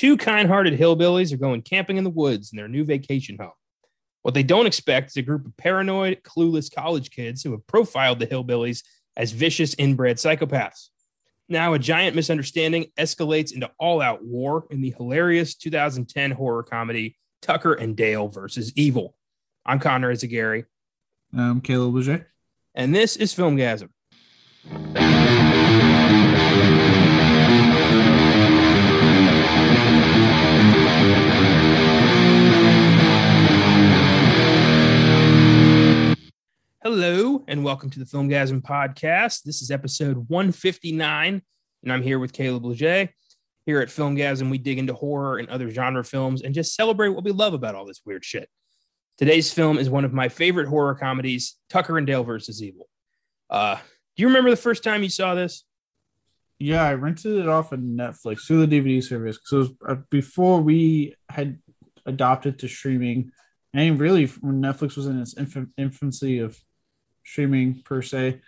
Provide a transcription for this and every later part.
Two kind hearted hillbillies are going camping in the woods in their new vacation home. What they don't expect is a group of paranoid, clueless college kids who have profiled the hillbillies as vicious, inbred psychopaths. Now, a giant misunderstanding escalates into all out war in the hilarious 2010 horror comedy Tucker and Dale versus Evil. I'm Connor Eyzaguirre, I'm Caleb Leger. and this is Filmgazm. Hello, and welcome to the Filmgazm podcast. This is episode 159, and I'm here with Caleb Leger. Here at Filmgazm, we dig into horror and other genre films and just celebrate what we love about all this weird shit. Today's film is one of my favorite horror comedies, Tucker and Dale versus Evil. Uh, do you remember the first time you saw this? Yeah, I rented it off of Netflix through the DVD service because uh, before we had adopted to streaming, and really when Netflix was in its inf- infancy of streaming per se.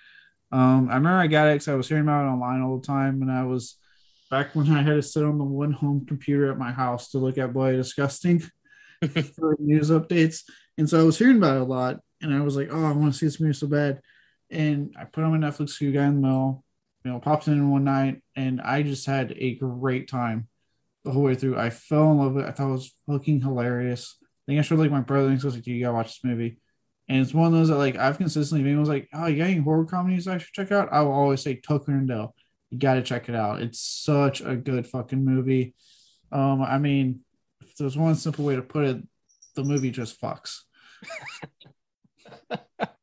Um, I remember I got it because I was hearing about it online all the time, and I was back when I had to sit on the one home computer at my house to look at Bloody Disgusting for news updates, and so I was hearing about it a lot, and I was like, oh, I want to see this movie so bad, and I put on my Netflix queue, got in the mail, you know, popped in one night, and I just had a great time the whole way through. I fell in love with it. I thought it was fucking hilarious. I think I showed like my brother, and he was like, "You gotta watch this movie." And it's one of those that like I've consistently been was like, "Oh, you got any horror comedies I should check out?" I will always say Tucker and Dale. You gotta check it out. It's such a good fucking movie. Um, I mean, if there's one simple way to put it, the movie just fucks.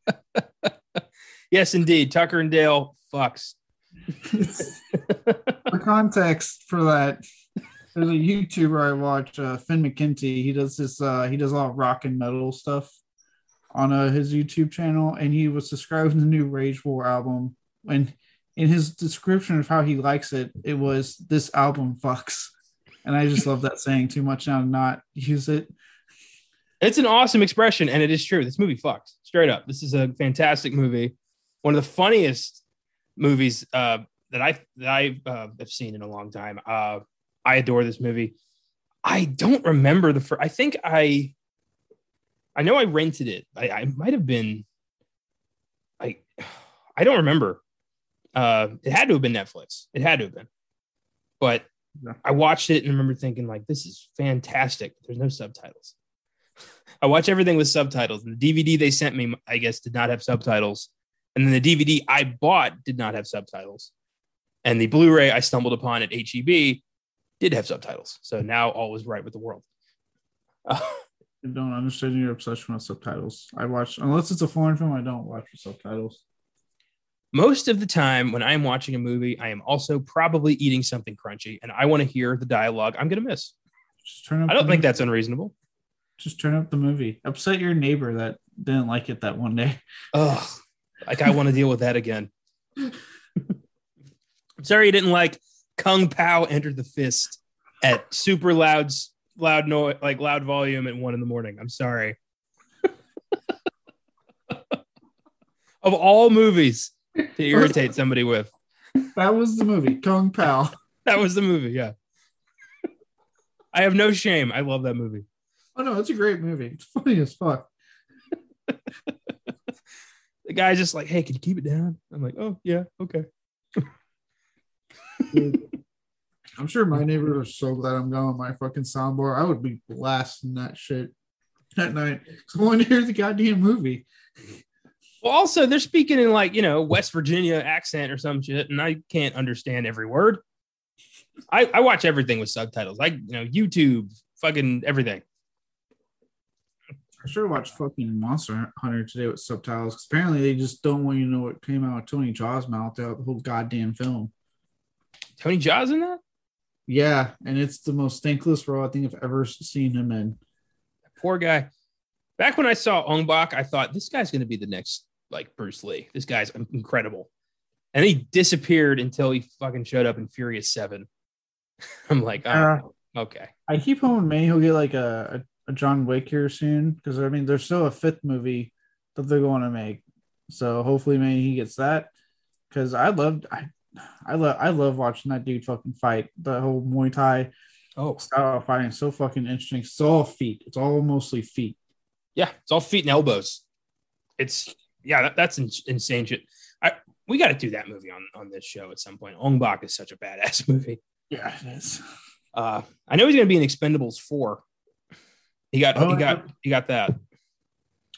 Yes, indeed. Tucker and Dale fucks. for context for that, there's a YouTuber I watch, uh, Finn McKenty. He does this. Uh, he does a lot of rock and metal stuff on uh, his YouTube channel, and he was describing the new Rage War album. When in his description of how he likes it, it was this album fucks, and I just love that saying too much now to not use it. It's an awesome expression, and it is true. This movie fucks straight up. This is a fantastic movie, one of the funniest movies uh, that I that I uh, have seen in a long time. Uh, I adore this movie. I don't remember the first. I think I, I know I rented it. I, I might have been. I, I don't remember. Uh, it had to have been Netflix. It had to have been, but Yeah. I watched it and remember thinking like, "This is fantastic." There's no subtitles. I watch everything with subtitles. And the DVD they sent me, I guess, did not have subtitles. And then the DVD I bought did not have subtitles. And the Blu-ray I stumbled upon at HEB did have subtitles. So now all was right with the world. Uh, I don't understand your obsession with subtitles. I watch unless it's a foreign film. I don't watch with subtitles. most of the time when I'm watching a movie, I am also probably eating something crunchy and I want to hear the dialogue I'm going to miss. Just turn up. I don't think movie. that's unreasonable. Just turn up the movie. Upset your neighbor that didn't like it that one day. Ugh, like I want to deal with that again. I'm sorry you didn't like Kung Pao enter the fist at super loud, loud noise, like loud volume at one in the morning. I'm sorry. of all movies to irritate somebody with, That was the movie, Kung Pao. that was the movie. Yeah. I have no shame. I love that movie. Oh no, it's a great movie. It's funny as fuck. The guy's just like, hey, can you keep it down? I'm like, oh, yeah, okay. I'm sure my neighbors are so glad I'm gone with my fucking soundbar. I would be blasting that shit at night. I want to hear the goddamn movie. Well, also they're speaking in like you know West Virginia accent or some shit, and I can't understand every word. I, I watch everything with subtitles, like you know YouTube, fucking everything. I should have watched fucking Monster Hunter today with subtitles because apparently they just don't want you to know what came out of Tony Jaa's mouth throughout the whole goddamn film. Tony Jaa's in that. Yeah, and it's the most thankless role I think I've ever seen him in. Poor guy. Back when I saw Ong Bak, I thought this guy's going to be the next like Bruce Lee. This guy's incredible, and he disappeared until he fucking showed up in Furious Seven. I'm like, oh, Uh, okay. I keep hoping maybe he'll get like a, a, a John Wick here soon because I mean there's still a fifth movie that they're going to make, so hopefully maybe he gets that because I loved I I love I love watching that dude fucking fight the whole Muay Thai Oh, style of fighting so fucking interesting. It's all feet. It's all mostly feet. yeah, it's all feet and elbows. It's yeah, that, that's in, insane shit. I we got to do that movie on on this show at some point. Ong Bak is such a badass movie. Yeah, it is. Uh, I know he's going to be in Expendables four. He got Oh, he got he got that.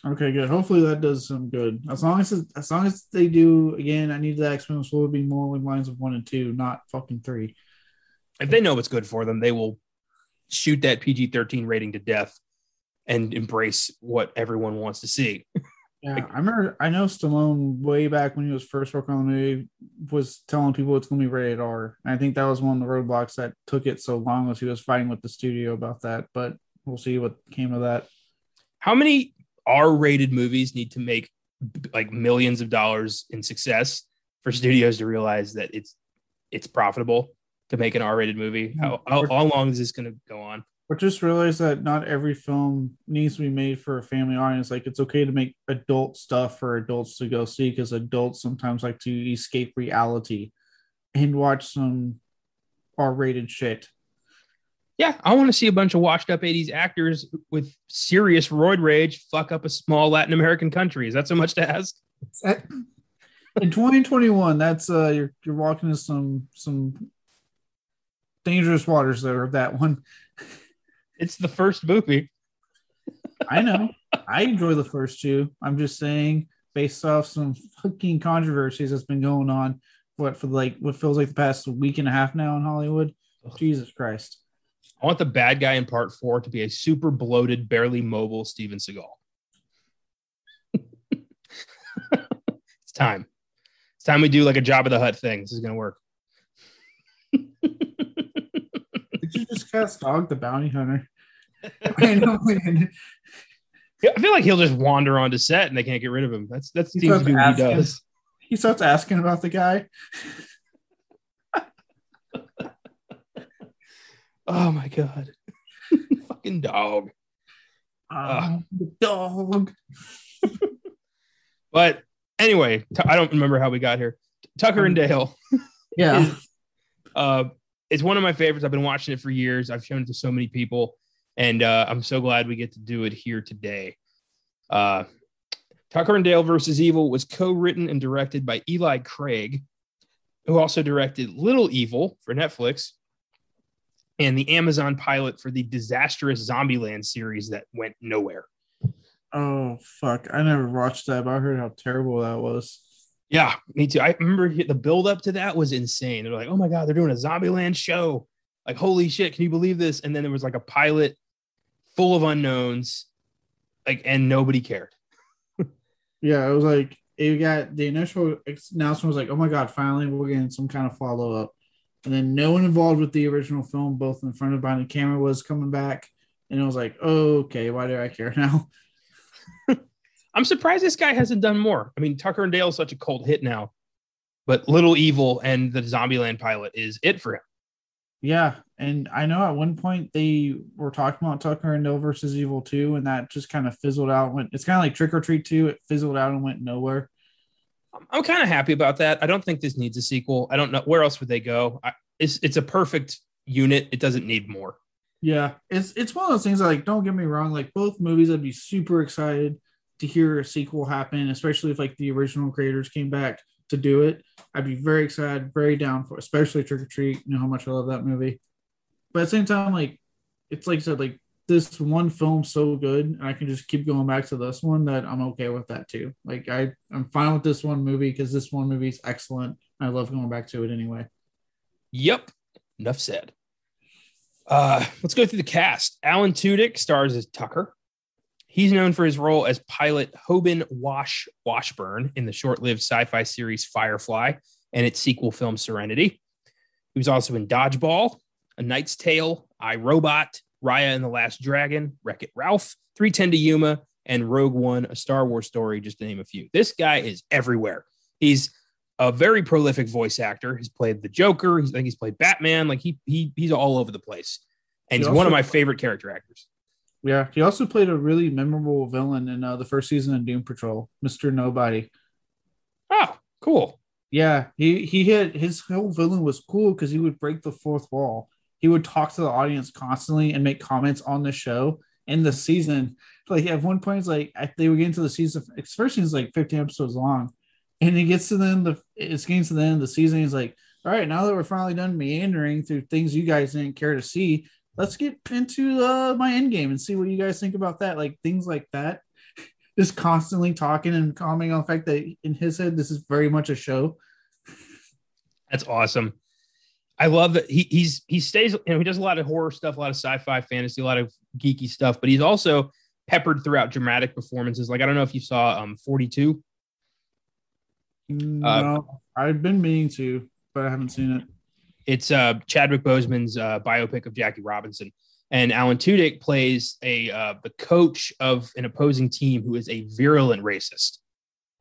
Okay, good. Hopefully that does some good. As long as as long as they do again, I need the X Men will be more the lines of one and two, not fucking three. If they know what's good for them, they will shoot that PG thirteen rating to death and embrace what everyone wants to see. Yeah, I remember. I know Stallone way back when he was first working on the movie was telling people it's going to be rated R. And I think that was one of the roadblocks that took it so long as he was fighting with the studio about that. But we'll see what came of that. How many R rated movies need to make like millions of dollars in success for studios to realize that it's it's profitable to make an R rated movie? Mm-hmm. How, how, how long is this going to go on? But just realize that not every film needs to be made for a family audience. Like it's okay to make adult stuff for adults to go see because adults sometimes like to escape reality and watch some R-rated shit. Yeah, I want to see a bunch of washed up 80s actors with serious roid rage fuck up a small Latin American country. Is that so much to ask? In 2021, that's uh you're you're walking into some some dangerous waters there of that one. It's the first movie. I know. I enjoy the first two. I'm just saying, based off some fucking controversies that's been going on, what for like what feels like the past week and a half now in Hollywood. Jesus Christ. I want the bad guy in part four to be a super bloated, barely mobile Steven Seagal. it's time. It's time we do like a Jabba the Hutt thing. This is gonna work. Did you just cast Dog the Bounty Hunter? I know, man. I feel like he'll just wander onto set and they can't get rid of him. That's that He seems to be what he does. He starts asking about the guy. Oh my god. Fucking dog. Uh, the dog. But anyway, I don't remember how we got here. Tucker and Dale. Yeah. is, uh, it's one of my favorites. I've been watching it for years. I've shown it to so many people, and uh, I'm so glad we get to do it here today. Uh, Tucker and Dale versus Evil was co-written and directed by Eli Craig, who also directed Little Evil for Netflix and the Amazon pilot for the disastrous Zombieland series that went nowhere. Oh fuck! I never watched that, but I heard how terrible that was. Yeah, me too. I remember the build up to that was insane. They're like, oh my God, they're doing a Zombieland show. Like, holy shit, can you believe this? And then there was like a pilot full of unknowns, like, and nobody cared. Yeah, it was like it got the initial announcement was like, "Oh my god, finally we're getting some kind of follow up," and then no one involved with the original film, both in front and behind the camera, was coming back, and it was like, oh, "Okay, why do I care now?" I'm surprised this guy hasn't done more. I mean, Tucker and Dale is such a cold hit now, but Little Evil and the Zombieland pilot is it for him. Yeah, and I know at one point they were talking about Tucker and Dale versus Evil 2, and that just kind of fizzled out. Went it's kind of like Trick or Treat 2, it fizzled out and went nowhere. I'm- kind of happy about that. I don't think this needs a sequel. I don't know where else would they go. I, it's it's a perfect unit. It doesn't need more. Yeah, it's it's one of those things like don't get me wrong, like both movies I'd be super excited to hear a sequel happen, especially if like the original creators came back to do it. I'd be very excited, very down for, especially Trick or Treat. You know how much I love that movie. But at the same time, like it's like I said, like this one film so good, and I can just keep going back to this one that I'm okay with that too. Like I, I'm fine with this one movie because this one movie is excellent. I love going back to it anyway. Yep. Enough said. Uh, let's go through the cast. Alan Tudyk stars as Tucker. He's known for his role as pilot Hoban Wash Washburn in the short-lived sci-fi series Firefly and its sequel film Serenity. He was also in Dodgeball, A Knight's Tale, I Robot, Raya and the Last Dragon, Wreck It Ralph, 310 to Yuma, and Rogue One, a Star Wars story, just to name a few. This guy is everywhere. He's a very prolific voice actor. He's played the Joker. He's, I think he's played Batman. Like he he he's all over the place, and He he's one of my favorite character actors. Yeah, he also played a really memorable villain in uh, the first season of Doom Patrol, Mister Nobody. Oh, cool. Yeah, he he had his whole villain was cool because he would break the fourth wall. He would talk to the audience constantly and make comments on the show in the season. Like at one point, it's like they were getting to the season. First season's like 15 episodes long, and he gets to the end. The it's getting to the end of the season. He's like, "All right, now that we're finally done meandering through things you guys didn't care to see, let's get into uh, my end game and see what you guys think about that." Like things like that. Just constantly talking and commenting on the fact that in his head, this is very much a show. That's awesome. I love that he he's he stays, you know, he does a lot of horror stuff, a lot of sci-fi, fantasy, a lot of geeky stuff, but he's also peppered throughout dramatic performances. Like I don't know if you saw um 42. No, uh, I've been meaning to, but I haven't seen it. It's uh Chadwick Boseman's uh, biopic of Jackie Robinson, and Alan Tudyk plays a uh, the coach of an opposing team who is a virulent racist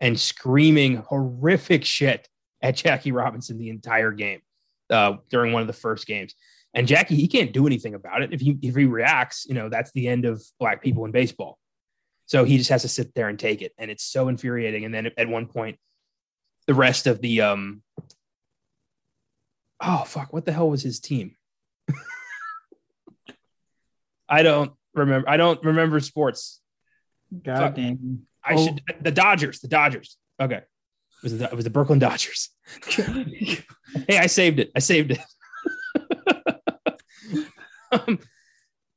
and screaming horrific shit at Jackie Robinson the entire game uh, during one of the first games. And Jackie, he can't do anything about it. If he if he reacts, you know, that's the end of black people in baseball. So he just has to sit there and take it, and it's so infuriating. And then at one point, the rest of the um, oh fuck, what the hell was his team? I don't remember. I don't remember sports. God damn. I oh. should the Dodgers. The Dodgers. Okay. It was the, it was the Brooklyn Dodgers. hey, I saved it. I saved it. um,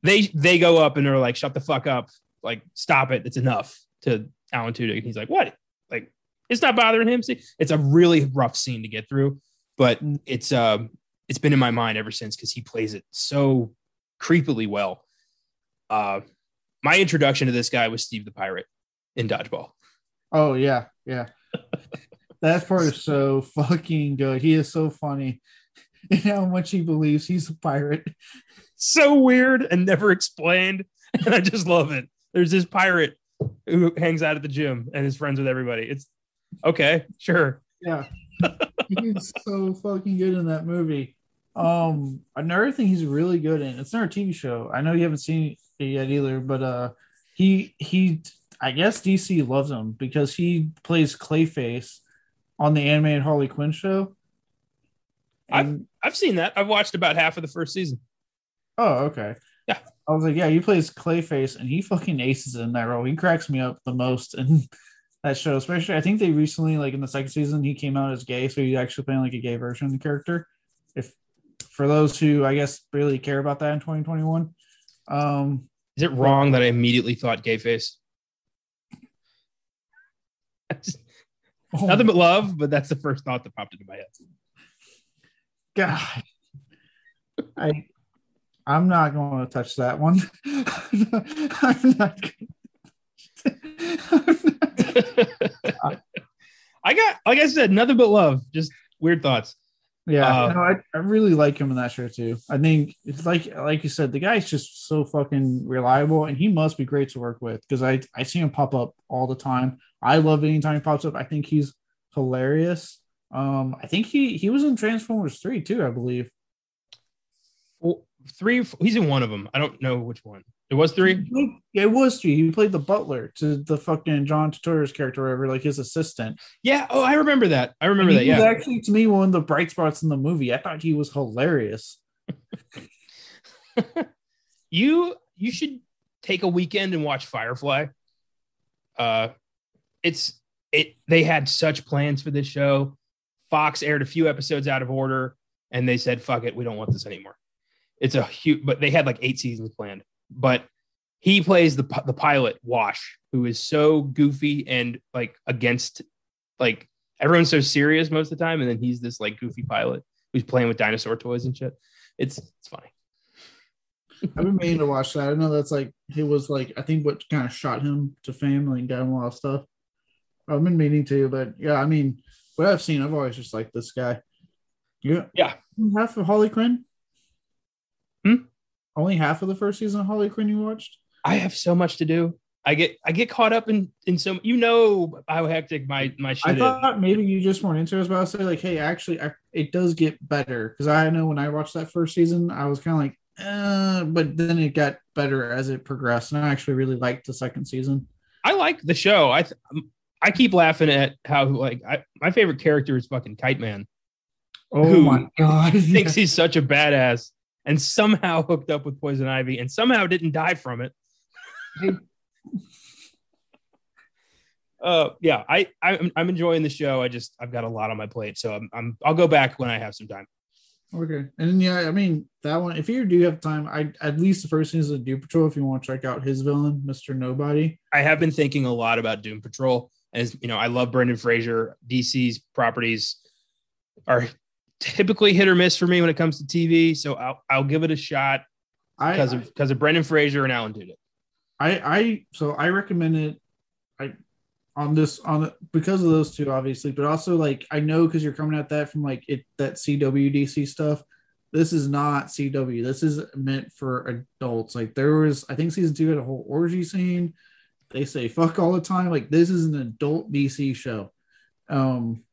they they go up and they're like, "Shut the fuck up! Like, stop it! It's enough." To Alan Tudyk, and he's like, "What? Like, it's not bothering him." See, it's a really rough scene to get through, but it's um, it's been in my mind ever since because he plays it so creepily well. Uh, my introduction to this guy was Steve the Pirate in Dodgeball. Oh yeah, yeah. That part is so fucking good. He is so funny. And how much he believes he's a pirate so weird and never explained. And I just love it. There's this pirate who hangs out at the gym and is friends with everybody. It's okay, sure. Yeah. he's so fucking good in that movie. Um, another thing he's really good in, it's not a TV show. I know you haven't seen it yet either, but uh he he I guess DC loves him because he plays Clayface on the animated Harley Quinn show. And, I've I've seen that. I've watched about half of the first season. Oh, okay. Yeah. I was like, yeah, he plays Clayface and he fucking aces in that role. He cracks me up the most in that show, especially I think they recently, like in the second season, he came out as gay, so he's actually playing like a gay version of the character. If for those who I guess really care about that in 2021. Um is it wrong that I immediately thought gay face? Oh. Nothing but love, but that's the first thought that popped into my head. God. I I'm not going to touch that one. I'm not. I got, like I said, nothing but love. Just weird thoughts. Yeah, uh, no, I, I really like him in that show too. I think it's like like you said, the guy's just so fucking reliable, and he must be great to work with because I I see him pop up all the time. I love anytime he pops up. I think he's hilarious. Um, I think he he was in Transformers three too, I believe. Well, three. He's in one of them. I don't know which one. It was three. Yeah, it was three. He played the butler to the fucking John Turturro's character, whatever, like his assistant. Yeah. Oh, I remember that. I remember that. Yeah. actually, to me, one of the bright spots in the movie. I thought he was hilarious. you you should take a weekend and watch Firefly. Uh, it's it. They had such plans for this show. Fox aired a few episodes out of order, and they said, "Fuck it, we don't want this anymore." It's a huge, but they had like eight seasons planned. But he plays the the pilot Wash, who is so goofy and like against like everyone's so serious most of the time, and then he's this like goofy pilot who's playing with dinosaur toys and shit. It's it's funny. I've been meaning to watch that. I know that's like he was like I think what kind of shot him to fame, like got him a lot of stuff. I've been meaning to, but yeah, I mean, what I've seen, I've always just liked this guy. Yeah, yeah. Half of Harley Quinn. Only half of the first season of Harley Quinn you watched? I have so much to do. I get I get caught up in in so you know how hectic my my shit I thought is. maybe you just weren't into it. But I'll say like, hey, actually, I, it does get better because I know when I watched that first season, I was kind of like, uh, but then it got better as it progressed, and I actually really liked the second season. I like the show. I I keep laughing at how like I, my favorite character is fucking Kite Man. Oh my god! He thinks he's such a badass and somehow hooked up with poison ivy and somehow didn't die from it. uh, yeah, I, I I'm enjoying the show. I just I've got a lot on my plate, so I'm, I'm I'll go back when I have some time. Okay, and yeah, I mean that one. If you do have time, I at least the first thing is the Doom Patrol. If you want to check out his villain, Mister Nobody. I have been thinking a lot about Doom Patrol, as you know, I love Brendan Fraser. DC's properties are typically hit or miss for me when it comes to TV, so I'll I'll give it a shot because of because of Brendan Fraser and Alan Tudyk. I I so I recommend it. I on this on it because of those two obviously but also like i know because you're coming at that from like it that cwdc stuff. This is not cw this is meant for adults. Like there was i think season two had a whole orgy scene. They say fuck all the time. Like this is an adult dc show. Um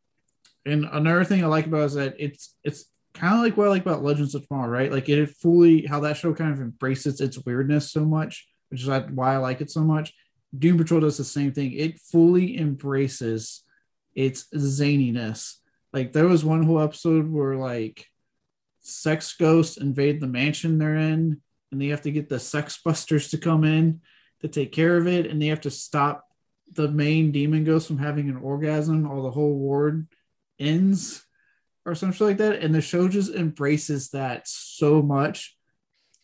and another thing i like about is that it's it's kind of like what i like about legends of tomorrow right like it fully how that show kind of embraces its weirdness so much which is why i like it so much Doom Patrol does the same thing. It fully embraces its zaniness. Like there was one whole episode where like sex ghosts invade the mansion they're in, and they have to get the sex busters to come in to take care of it, and they have to stop the main demon ghost from having an orgasm, or the whole ward ends, or something like that. And the show just embraces that so much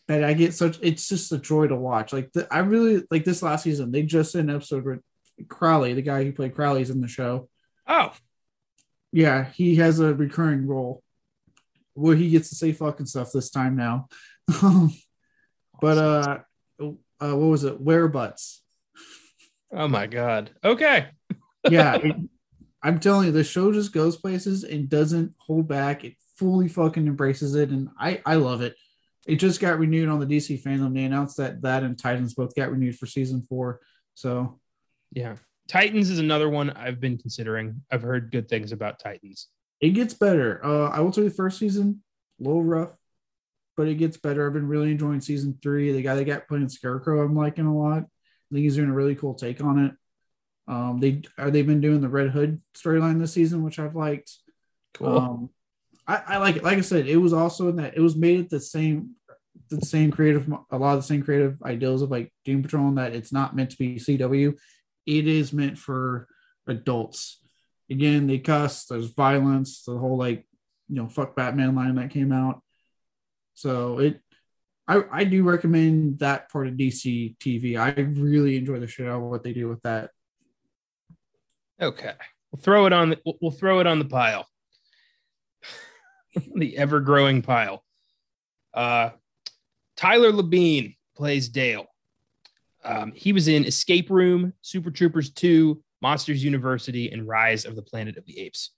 that I get such it's just a joy to watch. Like the, I really like this last season. They just did an episode with Crowley, the guy who played Crowley's in the show. Oh, yeah, he has a recurring role where he gets to say fucking stuff this time now. but uh, uh, what was it? Where butts? Oh my god. Okay. yeah, it, I'm telling you, the show just goes places and doesn't hold back. It fully fucking embraces it, and I I love it it just got renewed on the DC fandom. They announced that that and Titans both got renewed for season four. So, yeah, Titans is another one I've been considering. I've heard good things about Titans. It gets better. Uh, I will say the first season a little rough, but it gets better. I've been really enjoying season three. The guy that got playing Scarecrow, I'm liking a lot. I think he's doing a really cool take on it. Um, they are they've been doing the Red Hood storyline this season, which I've liked. Cool. Um, I, I, like it. Like I said, it was also in that it was made at the same the same creative a lot of the same creative ideals of like Doom Patrol and that it's not meant to be CW. It is meant for adults. Again, they cuss, there's violence, the whole like, you know, fuck Batman line that came out. So it I, I do recommend that part of DC TV. I really enjoy the shit out of what they do with that. Okay. We'll throw it on the we'll throw it on the pile. the ever growing pile. Uh, Tyler Labine plays Dale. Um, he was in Escape Room, Super Troopers 2, Monsters University, and Rise of the Planet of the Apes.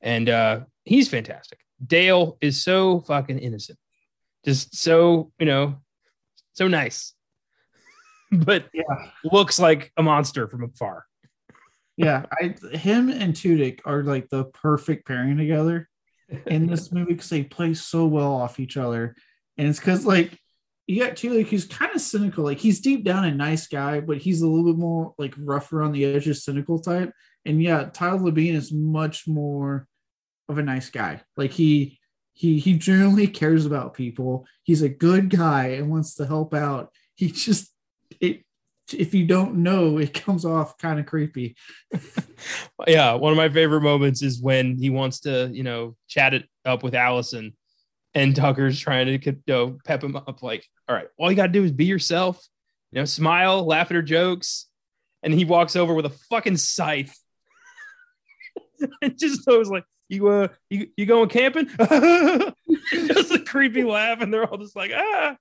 And uh, he's fantastic. Dale is so fucking innocent. Just so, you know, so nice. but yeah. looks like a monster from afar. Yeah, I him and Tudyk are like the perfect pairing together in this movie because they play so well off each other. And it's because like you got Tudyk who's kind of cynical. Like he's deep down a nice guy, but he's a little bit more like rougher on the edges, cynical type. And yeah, Tyler Labine is much more of a nice guy. Like he he he generally cares about people. He's a good guy and wants to help out. He just it if you don't know, it comes off kind of creepy. yeah, one of my favorite moments is when he wants to, you know, chat it up with Allison, and Tucker's trying to you know, pep him up, like, "All right, all you got to do is be yourself, you know, smile, laugh at her jokes." And he walks over with a fucking scythe, and just so was like, "You uh, you you going camping?" just a creepy laugh, and they're all just like, "Ah."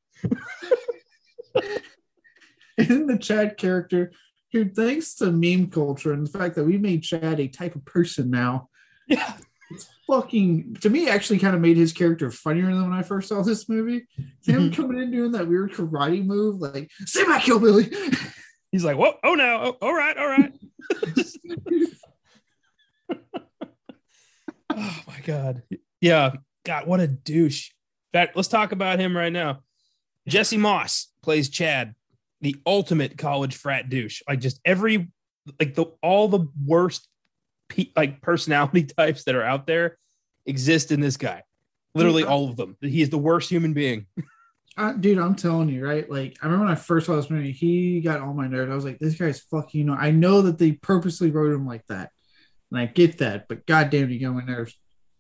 In the Chad character, who thanks to meme culture and the fact that we made Chad a type of person now. Yeah. It's fucking to me actually kind of made his character funnier than when I first saw this movie. Him mm-hmm. coming in doing that weird karate move, like "Say my kill, Billy." He's like, "Whoa, oh no, oh, all right, all right." oh my god, yeah, God, what a douche. That let's talk about him right now. Jesse Moss plays Chad the ultimate college frat douche. Like just every like the all the worst pe- like personality types that are out there exist in this guy. Literally Dude, all of them. He is the worst human being. Uh, dude, I'm telling you, right? Like, I remember when I first saw this movie, he got all my nerves. I was like, this guy's fucking. You know, I know that they purposely wrote him like that, and I get that, but goddamn, he got my nerves.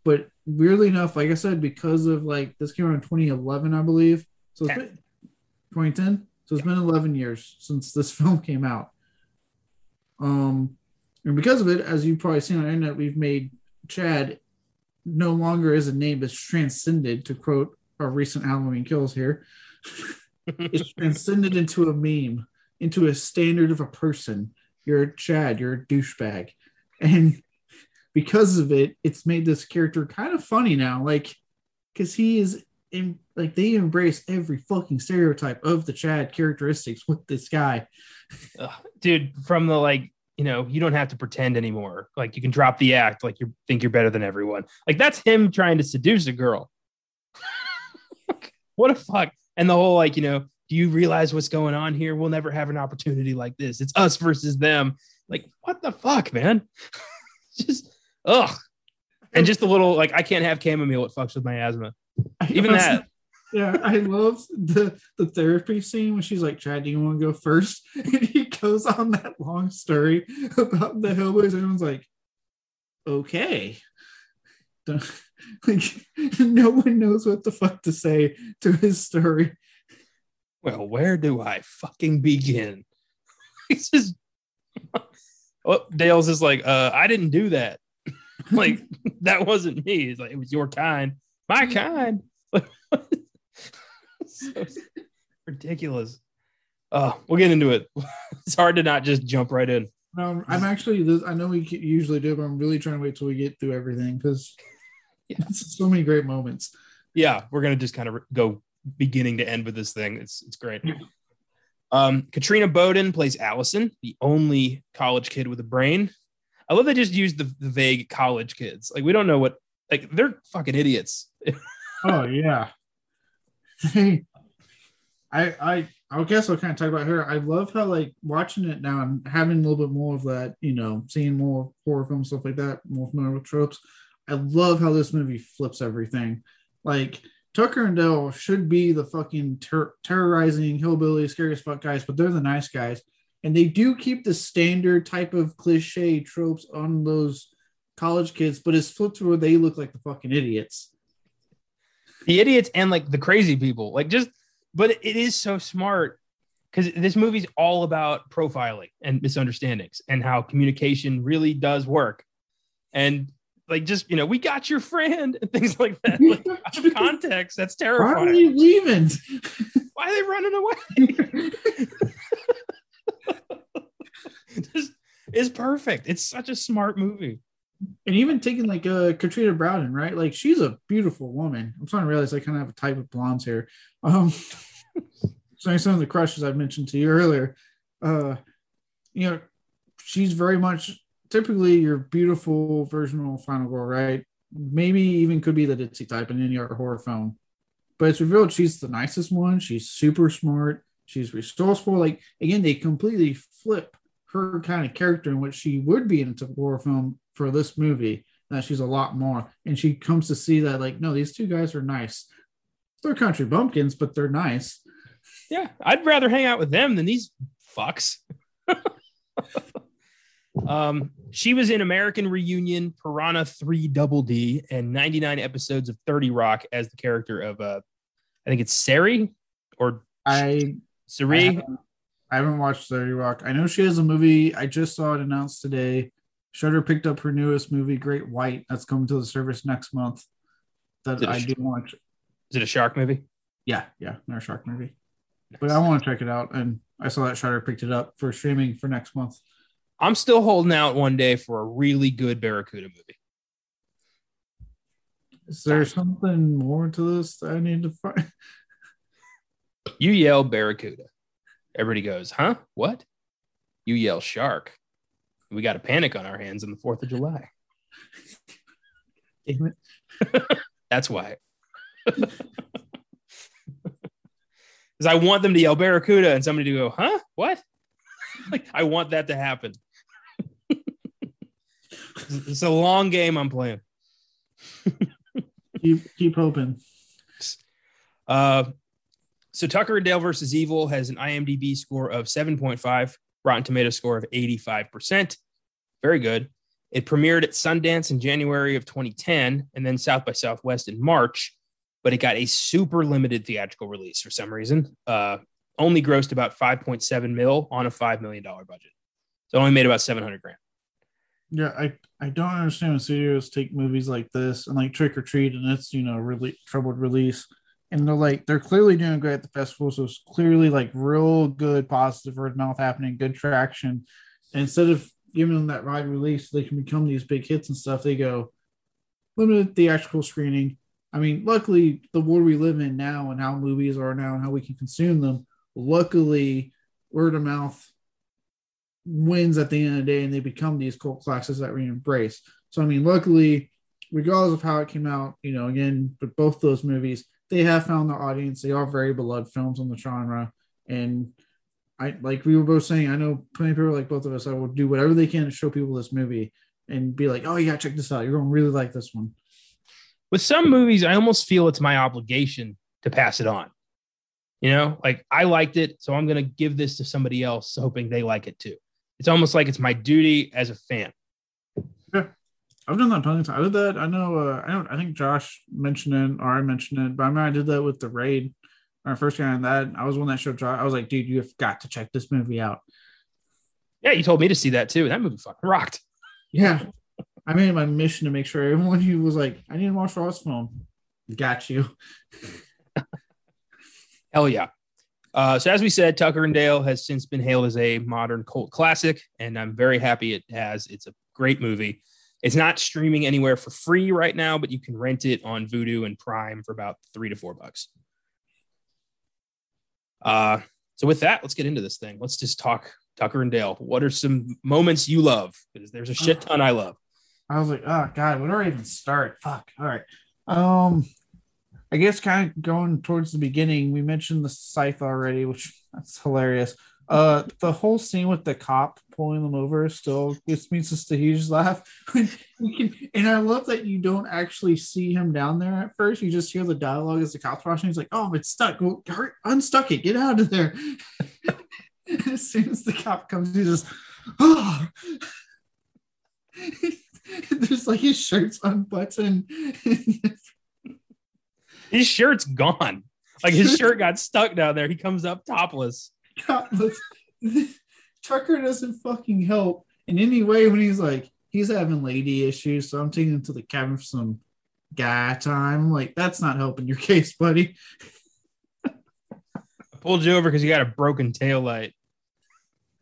But weirdly enough, like I said, because of like this came out in 2011, I believe. So it's 2010. So it's been 11 years since this film came out. Um, and because of it, as you've probably seen on the internet, we've made Chad no longer is a name, it's transcended to quote our recent Halloween kills here. it's transcended into a meme, into a standard of a person. You're a Chad, you're a douchebag. And because of it, it's made this character kind of funny now. Like, because he is in like they embrace every fucking stereotype of the Chad characteristics with this guy. Ugh, dude from the like you know you don't have to pretend anymore. Like you can drop the act like you think you're better than everyone. Like that's him trying to seduce a girl. What a fuck. And the whole like you know do you realize what's going on here? We'll never have an opportunity like this. It's us versus them. Like what the fuck man? Just ugh. And just a little like i can't have chamomile it fucks with my asthma even that Yeah, I love the the therapy scene when she's like, "Chad, do you want to go first? And he goes on that long story about the Hellboys. Everyone's like, "Okay." Don't- Like, no one knows what the fuck to say to his story. well, where do I fucking begin? It's just, oh, Dale's just like, uh, I didn't do that. like, that wasn't me. It's like, it was your kind, my kind. so ridiculous. Oh, we'll get into it. It's hard to not just jump right in. Um, I'm actually, this- I know we usually do, but I'm really trying to wait till we get through everything because Yeah. it's so many great moments. Yeah, we're gonna just kind of go beginning to end with this thing. It's it's great. Um, Katrina Bowden plays Allison, the only college kid with a brain. I love they just used the, the vague college kids. Like we don't know what like they're fucking idiots. Oh yeah. I I I guess I'll kind of talk about her. I love how like watching it now and having a little bit more of that, you know, seeing more horror films stuff like that, more familiar with tropes. I love how this movie flips everything. Like Tucker and Dale should be the fucking ter- terrorizing hillbilly, scary as fuck guys, but they're the nice guys, and they do keep the standard type of cliche tropes on those college kids, but it's flipped to where they look like the fucking idiots. the idiots and like the crazy people like just but it is so smart because this movie's all about profiling and misunderstandings and how communication really does work and like just you know we got your friend and things like that like, out of context that's terrifying. Why are you leaving? why are they running away this is perfect it's such a smart movie and even taking like uh Katrina Bowden, right? Like she's a beautiful woman. I'm starting to realize I kind of have a type of blondes here. Um so some of the crushes I mentioned to you earlier, uh, you know, she's very much typically your beautiful version of Final Girl, right? Maybe even could be the ditzy type in any other horror film. But it's revealed she's the nicest one. She's super smart. She's resourceful. Like again, they completely flip her kind of character in what she would be in a horror film for this movie. That she's a lot more, and she comes to see that like, no, these two guys are nice. They're country bumpkins, but they're nice. Yeah, I'd rather hang out with them than these fucks. um, she was in American Reunion, Piranha 3 Double D, and 99 episodes of 30 Rock as the character of uh I think it's Cerie or I I Cerie. haven't, I haven't watched 30 Rock. I know she has a movie. I just saw it announced today. Shudder picked up her newest movie, Great White, that's coming to the service next month. That a I sh- do watch. Is it a shark movie? Yeah, yeah, another shark movie. But I want to check it out, and I saw that Shudder picked it up for streaming for next month. I'm still holding out one day for a really good Barracuda movie. Is there something more to this that I need to find? You yell Barracuda. Everybody goes, huh? What? You yell shark. We got a panic on our hands on the 4th of July. Damn it. That's why. Because I want them to yell Barracuda and somebody to go, huh? What? like, I want that to happen. it's a long game I'm playing. keep keep hoping. Uh, so Tucker and Dale versus Evil has an IMDb score of 7.5, Rotten Tomato score of 85%. Very good. It premiered at Sundance in January of 2010 and then South by Southwest in March, but it got a super limited theatrical release for some reason. Uh, only grossed about 5.7 mil on a $5 million budget. So only made about 700 grand. Yeah, I, I don't understand when studios take movies like this and like Trick or Treat and it's you know really troubled release and they're like they're clearly doing great at the festival, so it's clearly like real good positive word of mouth happening, good traction. And instead of giving them that wide release, so they can become these big hits and stuff. They go limited theatrical screening. I mean, luckily the world we live in now and how movies are now and how we can consume them. Luckily, word of mouth wins at the end of the day and they become these cult classics that we embrace. So I mean, luckily, regardless of how it came out, you know, again, but both those movies, they have found their audience. They are very beloved films in the genre. And I like we were both saying, I know plenty of people like both of us, I will do whatever they can to show people this movie and be like, oh, yeah, check this out. You're gonna really like this one. With some movies, I almost feel it's my obligation to pass it on. You know, like I liked it, so I'm gonna give this to somebody else, hoping they like it too. It's almost like it's my duty as a fan. Yeah, I've done that plenty of times. I did that. I know. Uh, I don't. I think Josh mentioned it, or I mentioned it, but I remember I did that with the raid. Our first guy on that, I was one that showed Josh. I was like, dude, you have got to check this movie out. Yeah, you told me to see that too. That movie fucking rocked. Yeah, I made it my mission to make sure everyone who was like, I need to watch Ross film. Got you. Hell yeah. Uh, so as we said, Tucker and Dale has since been hailed as a modern cult classic, and I'm very happy it has. It's a great movie. It's not streaming anywhere for free right now, but you can rent it on Vudu and Prime for about three to four bucks. Uh, so with that, let's get into this thing. Let's just talk Tucker and Dale. What are some moments you love? Because there's a shit ton I love. I was like, oh god, where do I even start? Fuck. All right. Um, I guess kind of going towards the beginning, we mentioned the scythe already, which that's hilarious. Uh, the whole scene with the cop pulling them over still gives me just a huge laugh. and I love that you don't actually see him down there at first. You just hear the dialogue as the cop's watching. He's like, "Oh, it's stuck. Hurry, unstuck it. Get out of there." as soon as the cop comes, he just, oh. There's like his shirt's unbuttoned. his shirt's gone. Like his shirt got stuck down there. He comes up topless. topless. Tucker doesn't fucking help in any way when he's like, he's having lady issues, so I'm taking him to the cabin for some guy time. Like, that's not helping your case, buddy. I pulled you over because you got a broken tail light.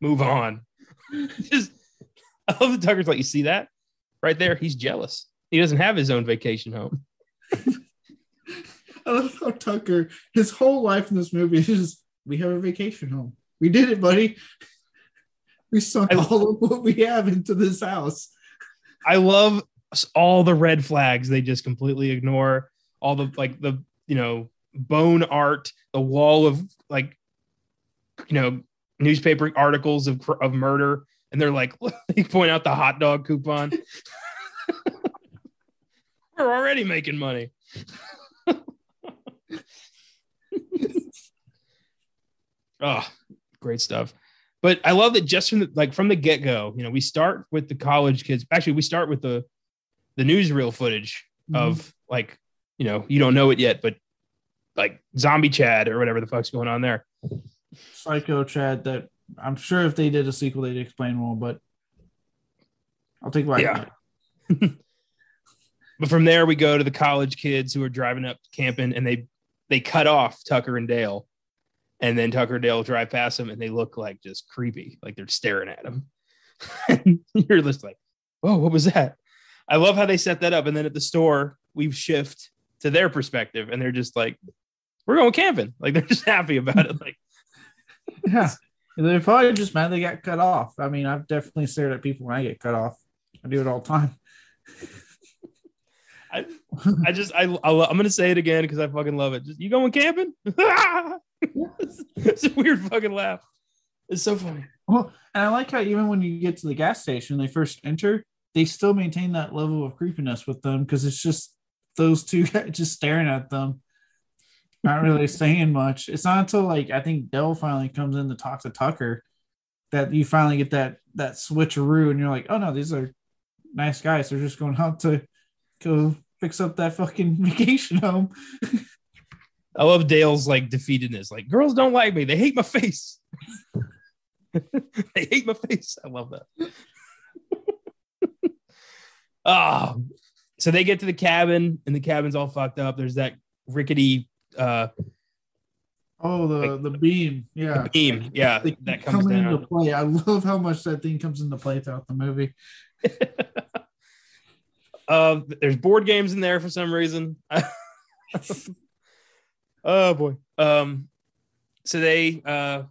Move on. Just I love the Tucker's like, you see that? Right there, he's jealous. He doesn't have his own vacation home. I love how Tucker, his whole life in this movie is just, we have a vacation home. We did it, buddy. We sunk I, all of what we have into this house. I love all the red flags they just completely ignore. All the like the you know bone art, the wall of like you know newspaper articles of of murder, and they're like they point out the hot dog coupon. We're already making money. oh, great stuff. But I love that just from the like from the get go, you know, we start with the college kids. Actually, we start with the the newsreel footage mm-hmm. of like, you know, you don't know it yet, but like zombie Chad or whatever the fuck's going on there. Psycho Chad that I'm sure if they did a sequel, they'd explain more, but I'll take what yeah. but from there we go to the college kids who are driving up camping and they they cut off Tucker and Dale and then Tucker Dale drive past them and they look like just creepy, like they're staring at him. you're just like, "Oh, what was that?" I love how they set that up. And then at the store, we shift to their perspective, and they're just like, "We're going camping." Like they're just happy about it. Like, yeah, they're probably just mad they got cut off. I mean, I've definitely stared at people when I get cut off. I do it all the time. I, I just I, I am gonna say it again because I fucking love it. Just you going camping? it's a weird fucking laugh. It's so funny. Well, and I like how even when you get to the gas station, they first enter, they still maintain that level of creepiness with them because it's just those two guys just staring at them, not really saying much. It's not until like I think Dale finally comes in to talk to Tucker that you finally get that that switcheroo, and you're like, oh no, these are nice guys. They're just going out to go fix up that fucking vacation home. I love Dale's like defeatedness. Like girls don't like me. They hate my face. they hate my face. I love that. oh, so they get to the cabin and the cabin's all fucked up. There's that rickety uh Oh, the Like- the beam, yeah, the beam. Yeah, that comes down. into play. I love how much that thing comes into play throughout the movie. Uh, there's board games in there for some reason. oh boy. Um, so they, uh,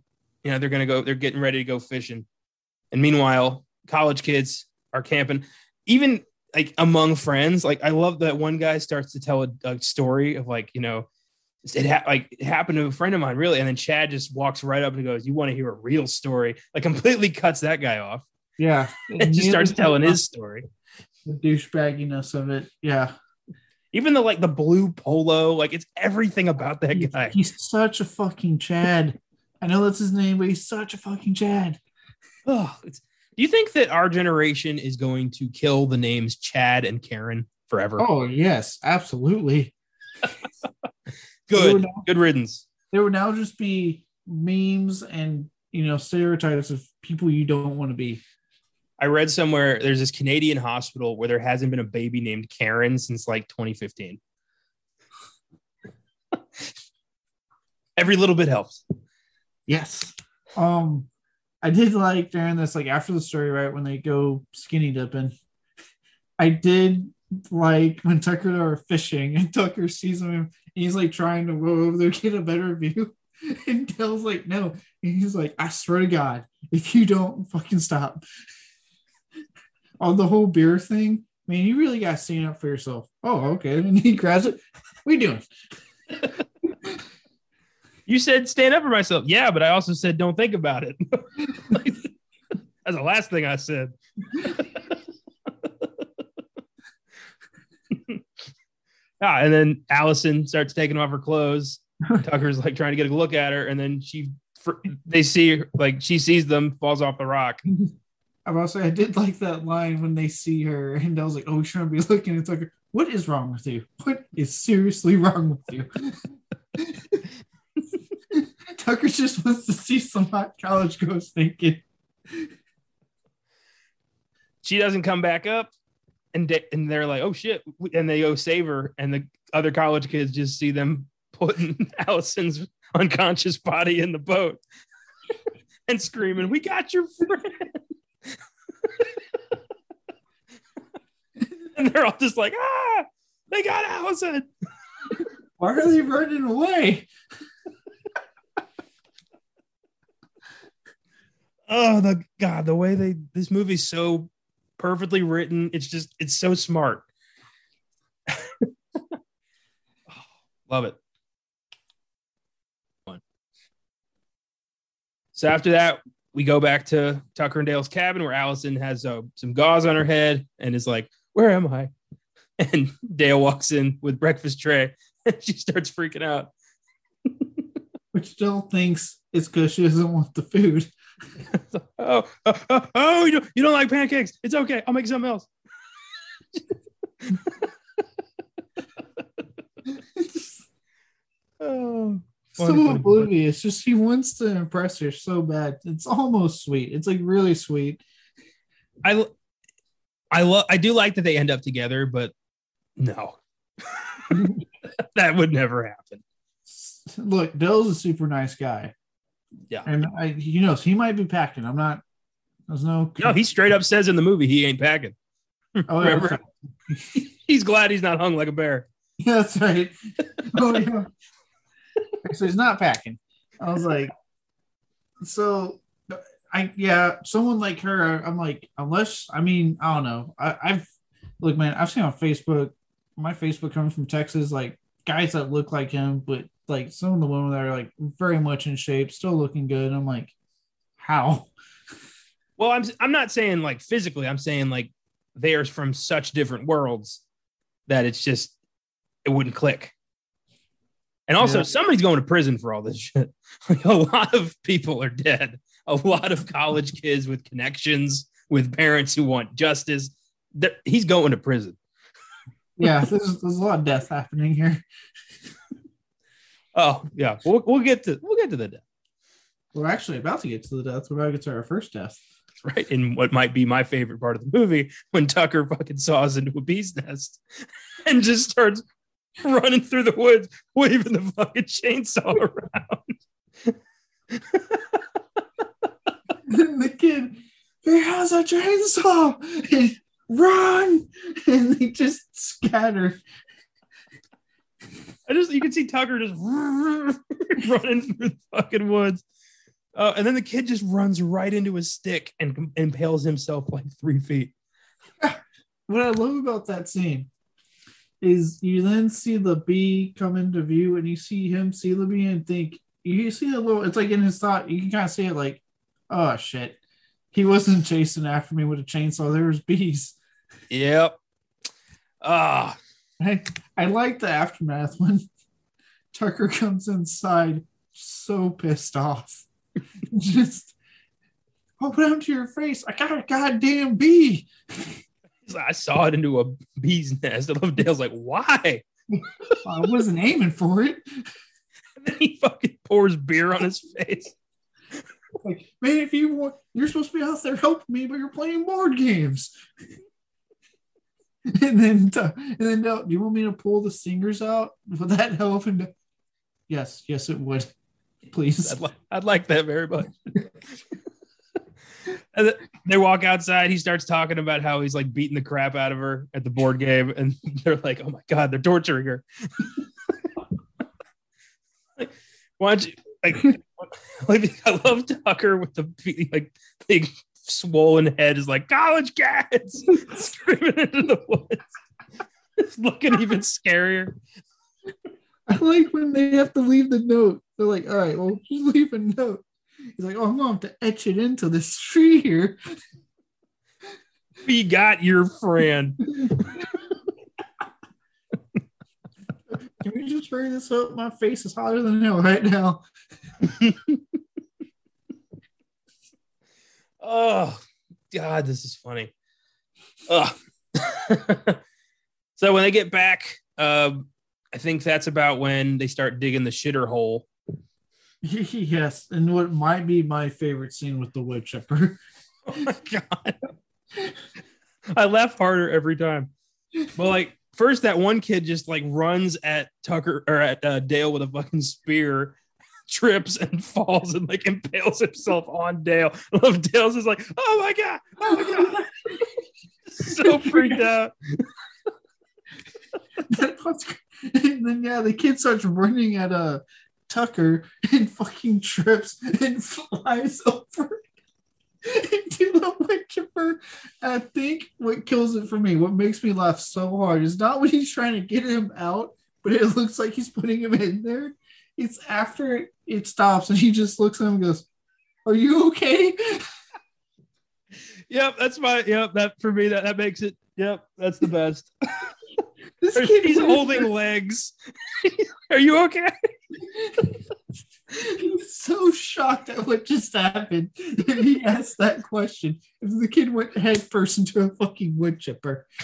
you know, they're gonna go. They're getting ready to go fishing, and meanwhile, college kids are camping. Even like among friends, like I love that one guy starts to tell a, a story of like, you know, it ha- like it happened to a friend of mine, really, and then Chad just walks right up and goes, "You want to hear a real story?" Like completely cuts that guy off Yeah, and just starts telling his story. The douchebagginess of it. Yeah, even the like the blue polo, like it's everything about that He's- guy. He's such a fucking Chad. I know that's his name, but he's such a fucking Chad. Oh, it's, do you think that our generation is going to kill the names Chad and Karen forever? Oh yes, absolutely. Good, no. good riddance. There would now just be memes and you know stereotypes of people you don't want to be. I read somewhere there's this Canadian hospital where there hasn't been a baby named Karen since like 2015. Every little bit helps. Yes. Um, I did like during this, like after the story, right when they go skinny dipping. I did like when Tucker and I are fishing and Tucker sees him and he's like trying to go over there get a better view. And Dale's like, no. And he's like, I swear to God, if you don't fucking stop. On the whole beer thing, man, you really got to stand up for yourself. Oh, okay. And he grabs it. We doing? You said stand up for myself. Yeah, but I also said don't think about it. That's the last thing I said. ah, and then Allison starts taking off her clothes. Tucker's like trying to get a look at her, and then she they see her, like she sees them, falls off the rock. I will say I did like that line when they see her, and I was like, "Oh, we shouldn't be looking It's like, What is wrong with you? What is seriously wrong with you?" Tucker just wants to see some hot college girls naked. She doesn't come back up, and they, and they're like, "Oh shit!" And they go save her, and the other college kids just see them putting Allison's unconscious body in the boat and screaming, "We got your friend!" and they're all just like, "Ah, they got Allison!" Why are they running away? Oh, the God, the way they this movie's so perfectly written. It's just it's so smart. Love it. So after that, we go back to Tucker and Dale's cabin where Allison has uh, some gauze on her head and is like, "Where am I?" And Dale walks in with breakfast tray, and she starts freaking out. Which Dell thinks it's because she doesn't want the food. oh, oh, oh, oh, you don't, you don't like pancakes? It's okay. I'll make something else. oh, so Funny, funny, oblivious. Just he wants to impress her so bad. It's almost sweet. It's like really sweet. I, I love. I do like that they end up together, but no, that would never happen. Look, Dell's a super nice guy. Yeah. And I you know, he might be packing. I'm not there's no No, he straight up says in the movie he ain't packing. Oh, yeah, Remember? He's glad he's not hung like a bear. Yeah, that's right. Oh yeah. So he's not packing. I was like, so I yeah, someone like her, I'm like, unless I mean, I don't know. I, I've look, man, I've seen on Facebook, my Facebook coming from Texas, like guys that look like him, but like some of the women that are like very much in shape, still looking good. I'm like, how? Well, I'm I'm not saying like physically. I'm saying like they're from such different worlds that it's just it wouldn't click. And also, Yeah. somebody's going to prison for all this shit. Like a lot of people are dead. A lot of college kids with connections with parents who want justice. That he's going to prison. Yeah, there's, there's a lot of death happening here. Oh yeah, we'll, we'll get to we'll get to the death. We're actually about to get to the death. We're about to get to our first death. right? In what might be my favorite part of the movie, when Tucker fucking saws into a bee's nest and just starts running through the woods, waving the fucking chainsaw around. And the kid, he has a chainsaw. And run! And they just scatter. I just you can see Tucker just running through the fucking woods. Uh, and then the kid just runs right into his stick and impales himself like three feet. What I love about that scene is you then see the bee come into view and you see him see the bee and think you see a little it's like in his thought you can kind of see it like oh shit he wasn't chasing after me with a chainsaw there was bees Yep. Ah, I, I like the aftermath when Tucker comes inside so pissed off. Just open up to your face? I got a goddamn bee. I saw it into a bee's nest. I love Dale's like, why? I wasn't aiming for it. And then he fucking pours beer on his face. Like, man, if you want, you're supposed to be out there helping me, but you're playing board games. and then, uh, and then, uh, do you want me to pull the singers out? Would that help? And yes, yes, it would. Please. I'd, li- I'd like that very much. they walk outside. He starts talking about how he's like beating the crap out of her at the board game, and they're like, "Oh my god, they're torturing her." like, why don't you like? like I love Tucker with the like big swollen head is like college cats screaming into the woods. It's looking even scarier. I like when they have to leave the note. They're like, all right, well, just leave a note. He's like, oh, I'm going to have to etch it into this tree here. We got your friend. Can we just hurry this up? My face is hotter than hell right now. Oh God, this is funny. Ugh. so when they get back, um, I think that's about when they start digging the shitter hole. yes, and what might be my favorite scene with the wood chipper. Oh my God. I laugh harder every time. But like first that one kid just like runs at Tucker or at uh, Dale with a fucking spear, trips and falls and like impales himself on Dale. I love Dale's just like, oh my god, oh my god. so freaked out. and then yeah, the kid starts running at uh Tucker and fucking trips and flies over into the wood chipper. I think what kills it for me, what makes me laugh so hard, is not when he's trying to get him out, but it looks like he's putting him in there. It's after it stops and he just looks at him and goes, Are you okay? Yep, that's my yep, that for me that, that makes it yep, that's the best. This kid He's holding legs. Are you okay? He's so shocked at what just happened. he asked that question. If the kid went head first into a fucking wood chipper.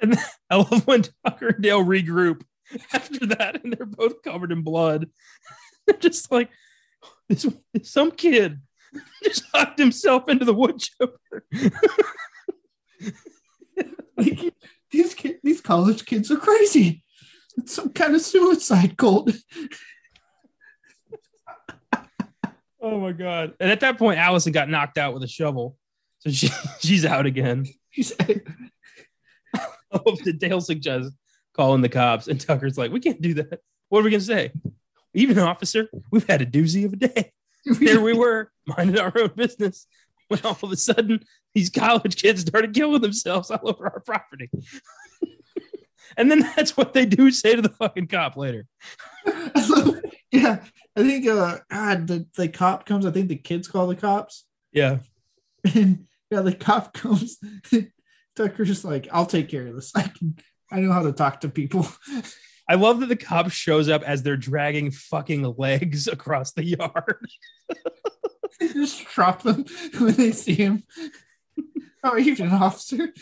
And then I love when Tucker and Dale regroup after that, and they're both covered in blood. They're just like this some kid just hucked himself into the wood chipper. Like, these kid, these college kids are crazy. It's some kind of suicide cult. Oh my god! And at that point, Allison got knocked out with a shovel, so she she's out again. He's- Oh, the Dale suggests calling the cops, and Tucker's like, "We can't do that. What are we gonna say? Even officer, we've had a doozy of a day. Here we were, minding our own business, when all of a sudden these college kids started killing themselves all over our property." and then that's what they do say to the fucking cop later. yeah, I think uh God, the, the cop comes. I think the kids call the cops. Yeah, And yeah, the cop comes. Tucker's like, I'll take care of this. I can I know how to talk to people. I love that the cop shows up as they're dragging fucking legs across the yard. just drop them when they see him. Oh, are you an officer?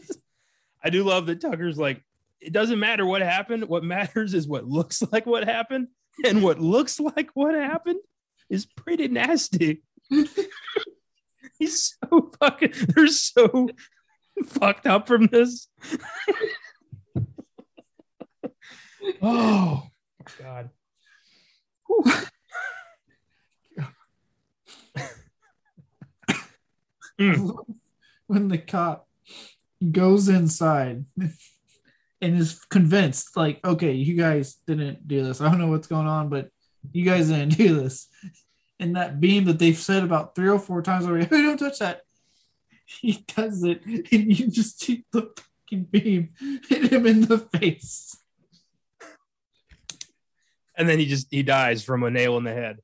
I do love that Tucker's like, it doesn't matter what happened. What matters is what looks like what happened. And what looks like what happened is pretty nasty. He's so fucking, they're so fucked up from this. oh, God. Mm. when the cop goes inside and is convinced, like, okay, you guys didn't do this. I don't know what's going on, but you guys didn't do this. And that beam that they've said about three or four times already, hey, don't touch that. He does it, and you just see the fucking beam hit him in the face. And then he just he dies from a nail in the head.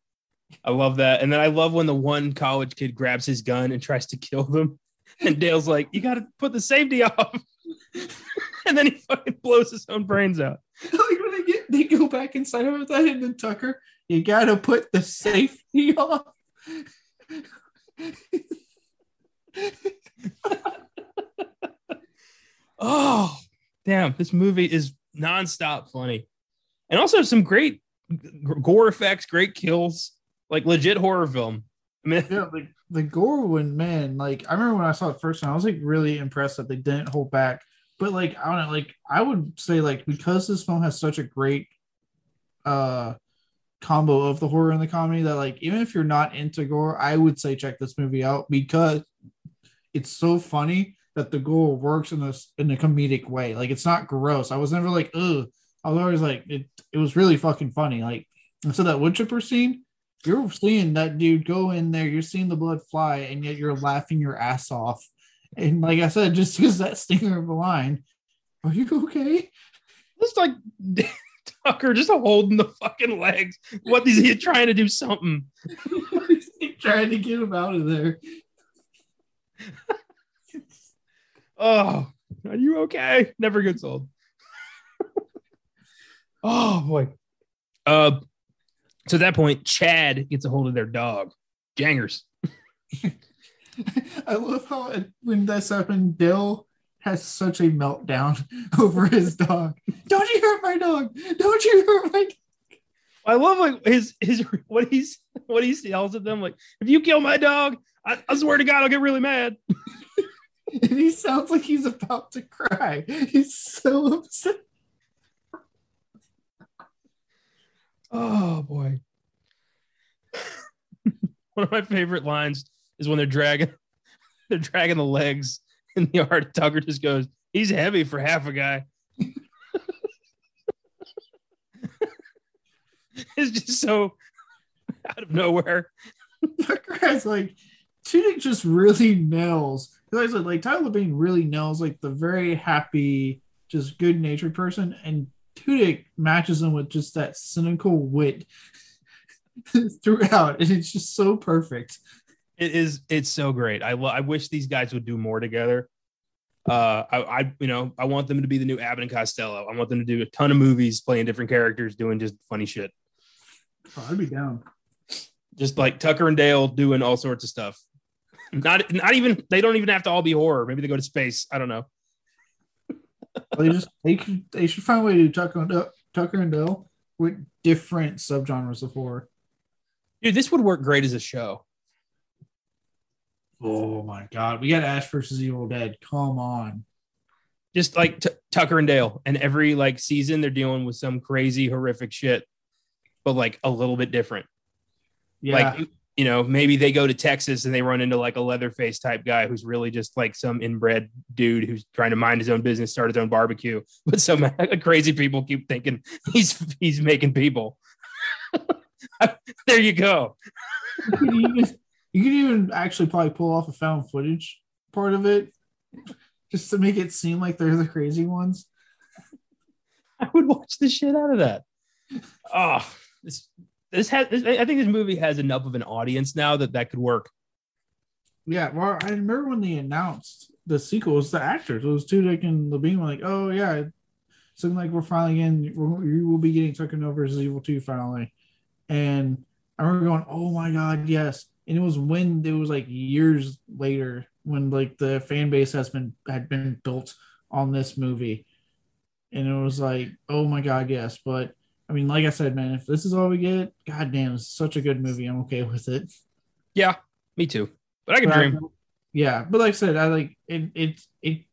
I love that. And then I love when the one college kid grabs his gun and tries to kill them. And Dale's like, you got to put the safety off. and then he fucking blows his own brains out. Like when they get, they go back inside of that, and then Tucker, you got to put the safety off. oh, damn. This movie is nonstop funny. And also some great gore effects, great kills, like legit horror film. I mean, yeah, the, the gore one, man, like I remember when I saw it first time, I was like really impressed that they didn't hold back. But like I don't know, like I would say like because this film has such a great uh combo of the horror and the comedy that like even if you're not into gore, I would say check this movie out because it's so funny that the gore works in this in a comedic way. Like it's not gross. I was never like, ugh. I was always like, it it was really fucking funny. Like so that wood chipper scene, you're seeing that dude go in there, you're seeing the blood fly, and yet you're laughing your ass off. And like I said, just because that stinger of a line, are you okay? It's like Tucker just holding the fucking legs. What is he trying to do? Something. Trying to get him out of there. oh, are you okay? Never gets old. oh boy. Uh, so at that point, Chad gets a hold of their dog, Jangers. I love how it, when this happened, Dale has such a meltdown over his dog. Don't you hurt my dog? Don't you hurt my dog? I love like his his what he's what he yells at them like if you kill my dog, I, I swear to God I'll get really mad. and he sounds like he's about to cry. He's so upset. Oh boy. One of my favorite lines is when they're dragging they're dragging the legs in the yard. Tucker just goes, he's heavy for half a guy. it's just so out of nowhere. Tucker has like Tudyk just really nails. Because like, like Tyler Labine really nails like the very happy, just good natured person, and Tudyk matches him with just that cynical wit throughout, and it's just so perfect. It is. It's so great. I I wish these guys would do more together. Uh, I, I, you know, I want them to be the new Abbott and Costello. I want them to do a ton of movies, playing different characters, doing just funny shit. Oh, I'd be down. Just like Tucker and Dale doing all sorts of stuff. Not, not even. They don't even have to all be horror. Maybe they go to space. I don't know. They just they could, they should find a way to do Tucker and Tucker and Dale with different subgenres of horror. Dude, this would work great as a show. Oh my god, we got Ash versus Evil Dead. Come on, just like T- Tucker and Dale, and every like season they're dealing with some crazy horrific shit, but like a little bit different. yeah, Like you know, maybe they go to Texas and they run into like a Leatherface type guy who's really just like some inbred dude who's trying to mind his own business, start his own barbecue. But some crazy people keep thinking he's he's making people. there you go. you could, even, you could even actually probably pull off a found footage part of it, just to make it seem like they're the crazy ones. I would watch the shit out of that. Oh, this this has. This, I think this movie has enough of an audience now that that could work. Yeah, well, I remember when they announced the sequel was the actors. It was Tudyk and Labine were like, oh yeah, looking like we're finally in, we will be getting taken over as Evil Two finally. And I remember going, oh my god, yes. And it was when it was like years later when like the fan base has been had been built on this movie, and it was like, oh my god, yes. But I mean, like I said, man, if this is all we get, god damn, it's such a good movie. I'm okay with it. Yeah, me too. But I can but dream. I, yeah, but like I said, I like it. It it.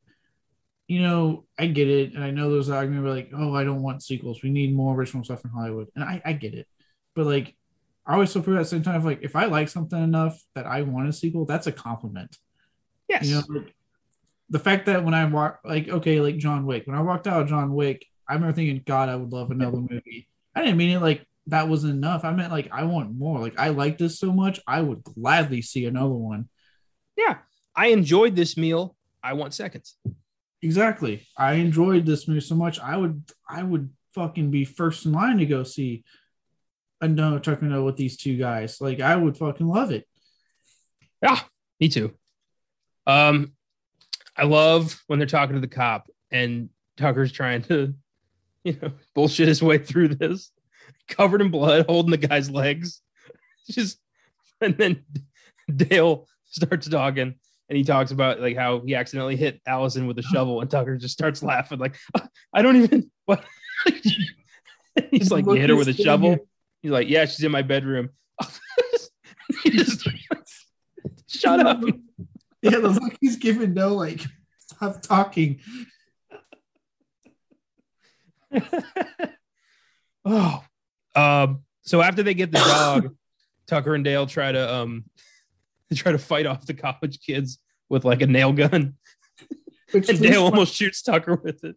You know, I get it, and I know there's an argument like, oh, I don't want sequels. We need more original stuff in Hollywood, and I, I get it. But like, I always feel at the same time, like if I like something enough that I want a sequel, that's a compliment. Yes. You know, like, the fact that when I walk, like, okay, like John Wick, when I walked out of John Wick, I remember thinking, God, I would love another movie. I didn't mean it like that was enough. I meant like I want more. Like I like this so much, I would gladly see another one. Yeah, I enjoyed this meal. I want seconds. Exactly. I enjoyed this movie so much. I would. I would fucking be first in line to go see another Tucker No with these two guys. Like I would fucking love it. Yeah, me too. Um, I love when they're talking to the cop and Tucker's trying to, you know, bullshit his way through this, covered in blood, holding the guy's legs. Just and then Dale starts talking and he talks about like how he accidentally hit Allison with a oh. shovel and Tucker just starts laughing like uh, I don't even what he's like you hit her with a shovel. He's like, yeah, she's in my bedroom. just, shut up. Yeah, looks like he's giving no like stop talking. Oh, um. So after they get the dog, Tucker and Dale try to um try to fight off the college kids with like a nail gun, Which and Dale almost shoots Tucker with it.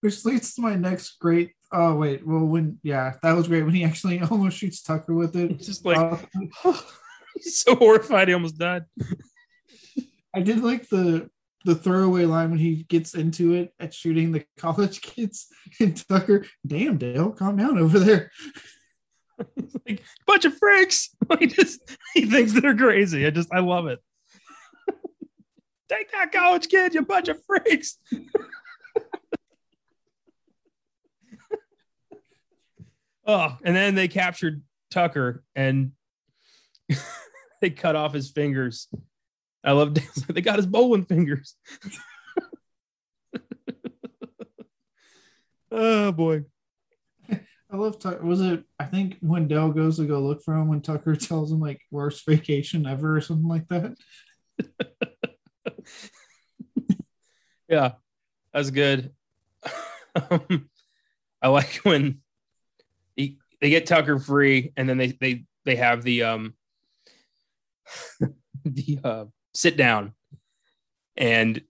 Which leads to my next great. Oh wait, well when yeah, that was great when he actually almost shoots Tucker with it. It's just like uh, he's so horrified he almost died. I did like the the throwaway line when he gets into it at shooting the college kids and Tucker, damn Dale, calm down over there. like bunch of freaks. He just he thinks they're crazy. I just I love it. Take that college kid, you bunch of freaks. oh, and then they captured Tucker and they cut off his fingers I love Dale's they got his bowling fingers. oh boy. I love Tucker. Was it? I think when Dale goes to go look for him, when Tucker tells him like worst vacation ever or something like that. yeah, that's good. Um, I like when he, they get Tucker free, and then they they they have the um the uh sit down. And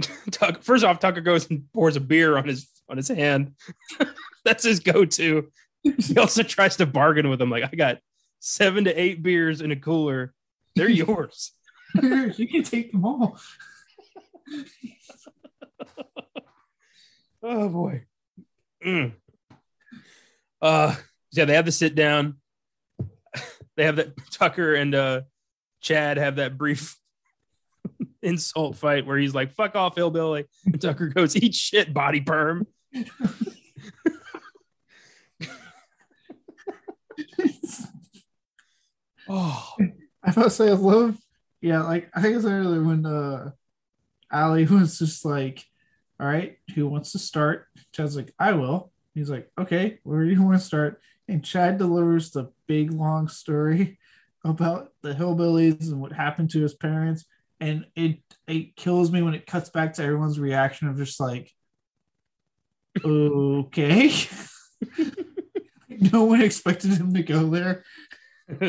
Tuck, first off, Tucker goes and pours a beer on his on his hand. That's his go-to. He also tries to bargain with him, like, I got seven to eight beers in a cooler. They're yours. you can take them all. oh boy. Mm. Uh yeah, they have the sit down. They have that Tucker and uh Chad have that brief insult fight where he's like, fuck off, hillbilly. And Tucker goes, eat shit, body perm. oh. I must say, I love, yeah, like I think it's earlier when uh Ali was just like, all right, who wants to start? Chad's like, I will. He's like, okay, where do you want to start? And Chad delivers the big long story about the hillbillies and what happened to his parents and it it kills me when it cuts back to everyone's reaction of just like okay no one expected him to go there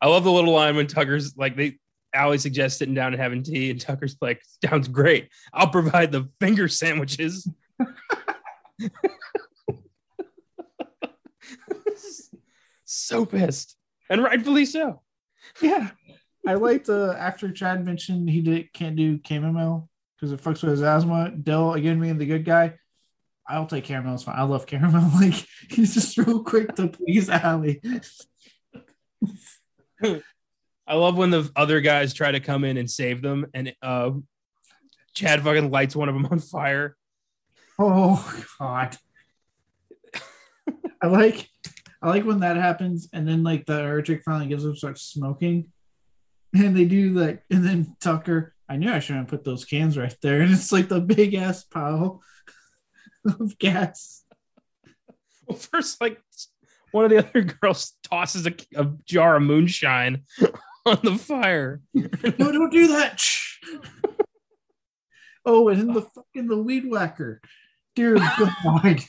i love the little line when tucker's like they Ali suggests sitting down and having tea, and Tucker's like, "Sounds great. I'll provide the finger sandwiches." so pissed, and rightfully so. Yeah, I liked uh, after Chad mentioned he did can't do chamomile because it fucks with his asthma. Dell again being the good guy. I'll take caramel. It's fine. I love caramel. Like he's just real quick to please Ali. I love when the other guys try to come in and save them, and uh, Chad fucking lights one of them on fire. Oh God. I like I like when that happens and then like the Urchick finally gives up starts smoking. And they do like and then Tucker, I knew I shouldn't put those cans right there. And it's like the big ass pile of gas. Well, first, like one of the other girls tosses a, a jar of moonshine on the fire. No, don't do that. Oh, and then the fucking the weed whacker. Dear God.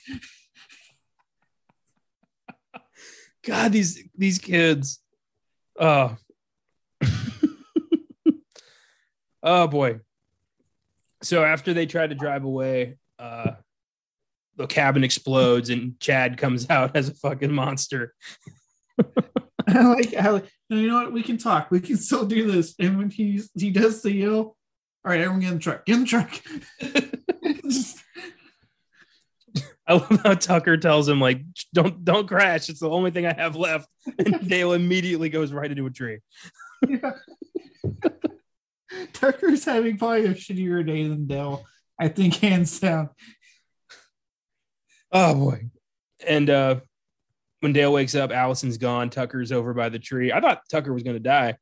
God, these these kids. Oh. Oh boy. So after they try to drive away, uh the cabin explodes and Chad comes out as a fucking monster. I like, I like, you know what? We can talk. We can still do this. And when he's he does the yell, all right, everyone get in the truck. Get in the truck. I love how Tucker tells him like, "Don't don't crash. It's the only thing I have left." And Dale immediately goes right into a tree. Yeah. Tucker's having probably a shittier day than Dell. I think hands down. Oh boy! And uh when Dale wakes up, Allison's gone. Tucker's over by the tree. I thought Tucker was going to die.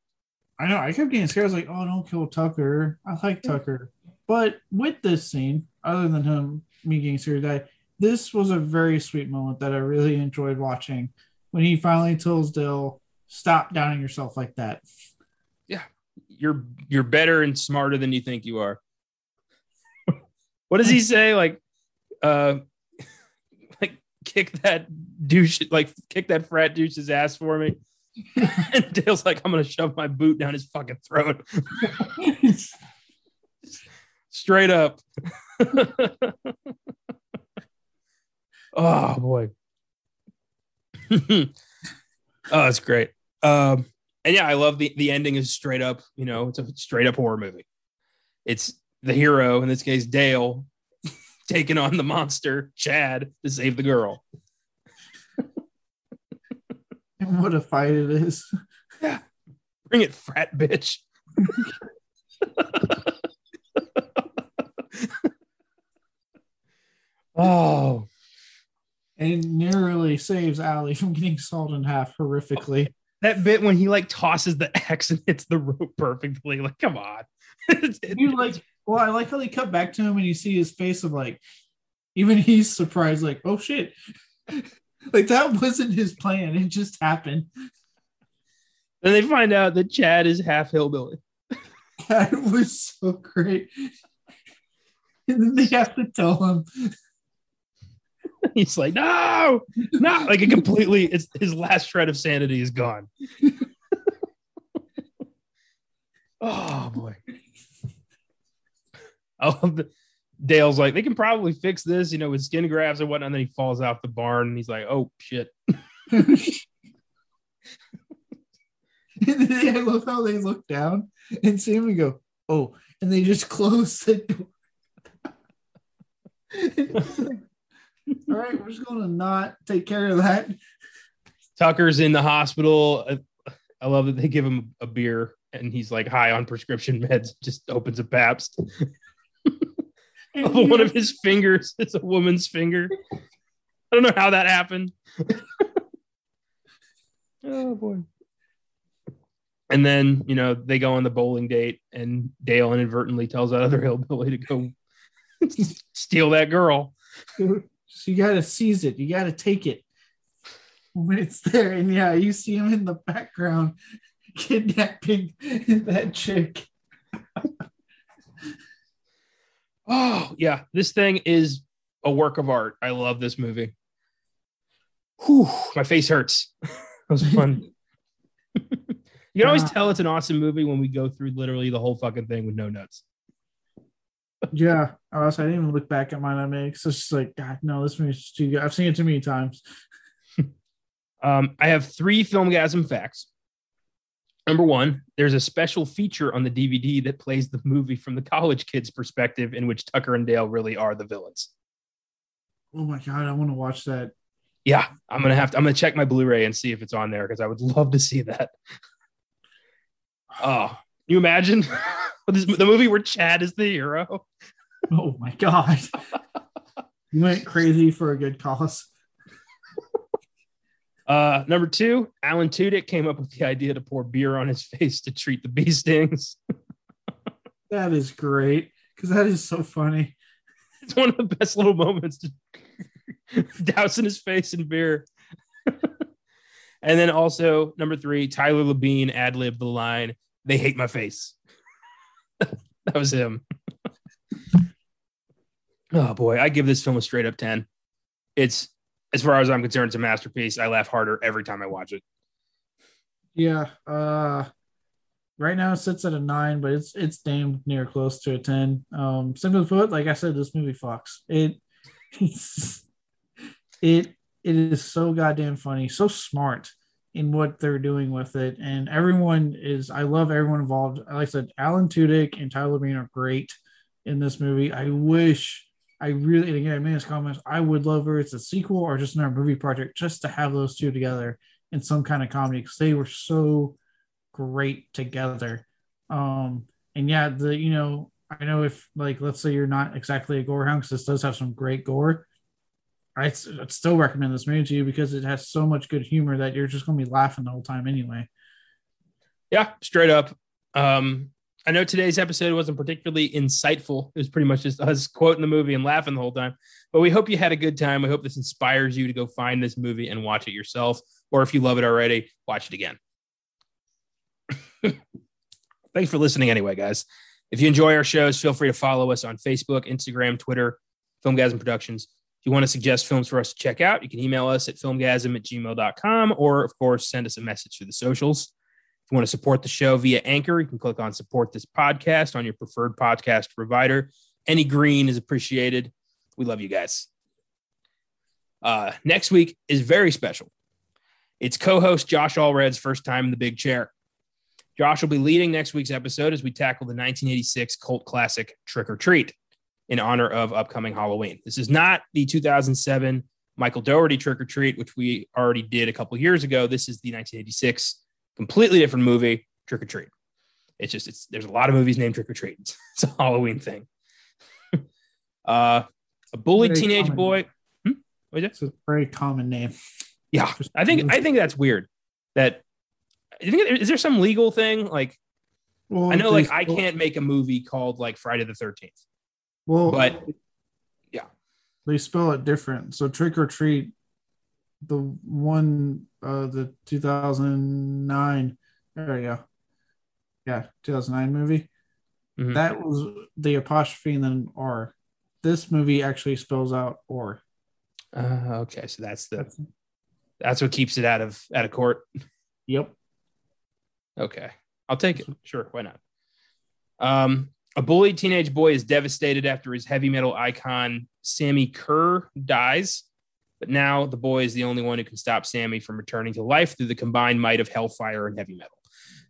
I know. I kept getting scared. I was like, "Oh, don't kill Tucker." I like Tucker, but with this scene, other than him, me getting scared to die, this was a very sweet moment that I really enjoyed watching when he finally tells Dale, "Stop downing yourself like that." You're you're better and smarter than you think you are. what does he say? Like, uh, like kick that douche, like kick that frat douche's ass for me. and Dale's like, I'm gonna shove my boot down his fucking throat. Straight up. oh boy. oh, it's great. Um, and yeah, I love the the ending is straight up, you know, it's a straight up horror movie. It's the hero, in this case, Dale, taking on the monster, Chad, to save the girl. And what a fight it is. Yeah. Bring it, frat bitch. oh, And nearly saves Allie from getting sawed in half horrifically. That bit when he like tosses the axe and hits the rope perfectly. Like, come on. You like, well, I like how they cut back to him and you see his face of like, even he's surprised, like, oh shit. like that wasn't his plan. It just happened. Then they find out that Chad is half hillbilly. That was so great. And then they have to tell him, He's like, no, no, like it completely. It's his last shred of sanity is gone. oh boy. Oh, Dale's like, they can probably fix this, you know, with skin grafts and whatnot. And then he falls out the barn and he's like, oh shit. I love how they look down and see him and go, oh, and they just close the door. All right, we're just going to not take care of that. Tucker's in the hospital. I- I love that they give him a beer and he's like high on prescription meds, just opens a Pabst. One of his fingers is a woman's finger. I don't know how that happened. oh boy. And then, you know, they go on the bowling date and Dale inadvertently tells that other hillbilly to go steal that girl. So you got to seize it. You got to take it when it's there. And yeah, you see him in the background kidnapping that chick. Oh, yeah. This thing is a work of art. I love this movie. Whew, my face hurts. that was fun. you can always tell it's an awesome movie when we go through literally the whole fucking thing with no nuts. Yeah. Or else I didn't even look back at mine I made. So it's just like, God, no, this movie's too good. I've seen it too many times. Um, I have three Filmgazm facts. Number one, there's a special feature on the DVD that plays the movie from the college kid's perspective, in which Tucker and Dale really are the villains. Oh my God, I want to watch that. Yeah, I'm gonna have to. I'm gonna check my Blu-ray and see if it's on there because I would love to see that. Oh, you imagine? This, the movie where Chad is the hero. Oh my god. you went crazy for a good cause. Uh, number two, Alan Tudyk came up with the idea to pour beer on his face to treat the bee stings. That is great because that is so funny. It's one of the best little moments to dousing his face in beer. and then also number three, Tyler Labine ad lib the line, "They hate my face." that was him. oh boy, I give this film a straight up ten. It's as far as I'm concerned, it's a masterpiece. I laugh harder every time I watch it. Yeah. Uh right now it sits at a nine, but it's it's damn near close to a ten. Um simply put, like I said, this movie fucks. It it it is so goddamn funny, so smart in what they're doing with it. And everyone is I love everyone involved. Like I said, Alan Tudyk and Tyler Labine are great in this movie. I wish I really, and again, I made this comments. I would love whether it's a sequel or just another movie project, just to have those two together in some kind of comedy because they were so great together. Um, and yeah, the you know, I know if like let's say you're not exactly a gore hound because this does have some great gore. I'd, I'd still recommend this movie to you because it has so much good humor that you're just going to be laughing the whole time anyway. Yeah, straight up. Um, I know today's episode wasn't particularly insightful. It was pretty much just us quoting the movie and laughing the whole time. But we hope you had a good time. We hope this inspires you to go find this movie and watch it yourself. Or if you love it already, watch it again. Thanks for listening anyway, guys. If you enjoy our shows, feel free to follow us on Facebook, Instagram, Twitter, Filmgazm Productions. If you want to suggest films for us to check out, you can email us at filmgazm at gmail.com or, of course, send us a message through the socials. If you want to support the show via Anchor, you can click on support this podcast on your preferred podcast provider. Any green is appreciated. We love you guys. Uh, next week is very special. It's co host Josh Allred's first time in the big chair. Josh will be leading next week's episode as we tackle the 1986 cult classic Trick or Treat in honor of upcoming Halloween. This is not the 2007 Michael Dougherty Trick or Treat, which we already did a couple years ago. This is the 1986 completely different movie, Trick or Treat. It's just it's there's a lot of movies named Trick or Treat. It's, it's a Halloween thing. uh, a bullied Very teenage common. boy. Hmm? What is it? It's a very common name. Yeah, I think I think that's weird. That I think is there some legal thing like Well, I know like I can't make a movie called like Friday the Thirteenth. Well, but- yeah. they spell it different. So trick or treat, the one, uh, the 2009, there we go. Yeah, 2009 movie. Mhm. That was the apostrophe and then R. This movie actually spells out or. Uh, okay, so that's the That's, that's what keeps it out of out of court. yep. Okay, I'll take it. Sure, why not? Um, a bullied teenage boy is devastated after his heavy metal icon Sammi Curr dies, but now the boy is the only one who can stop Sammi from returning to life through the combined might of hellfire and heavy metal.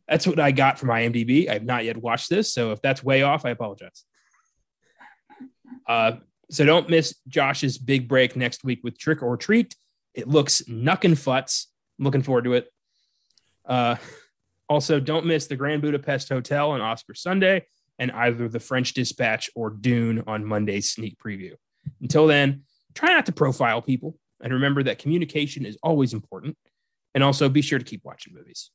That's what I got from IMDb. I have not yet watched this, so if that's way off, I apologize. Uh, so don't miss Josh's big break next week with Trick or Treat. It looks knuckin' futs. I'm looking forward to it. Uh, also, don't miss the Grand Budapest Hotel on Oscar Sunday and either the French Dispatch or Dune on Monday's sneak preview. Until then, try not to profile people and remember that communication is always important. And also be sure to keep watching movies.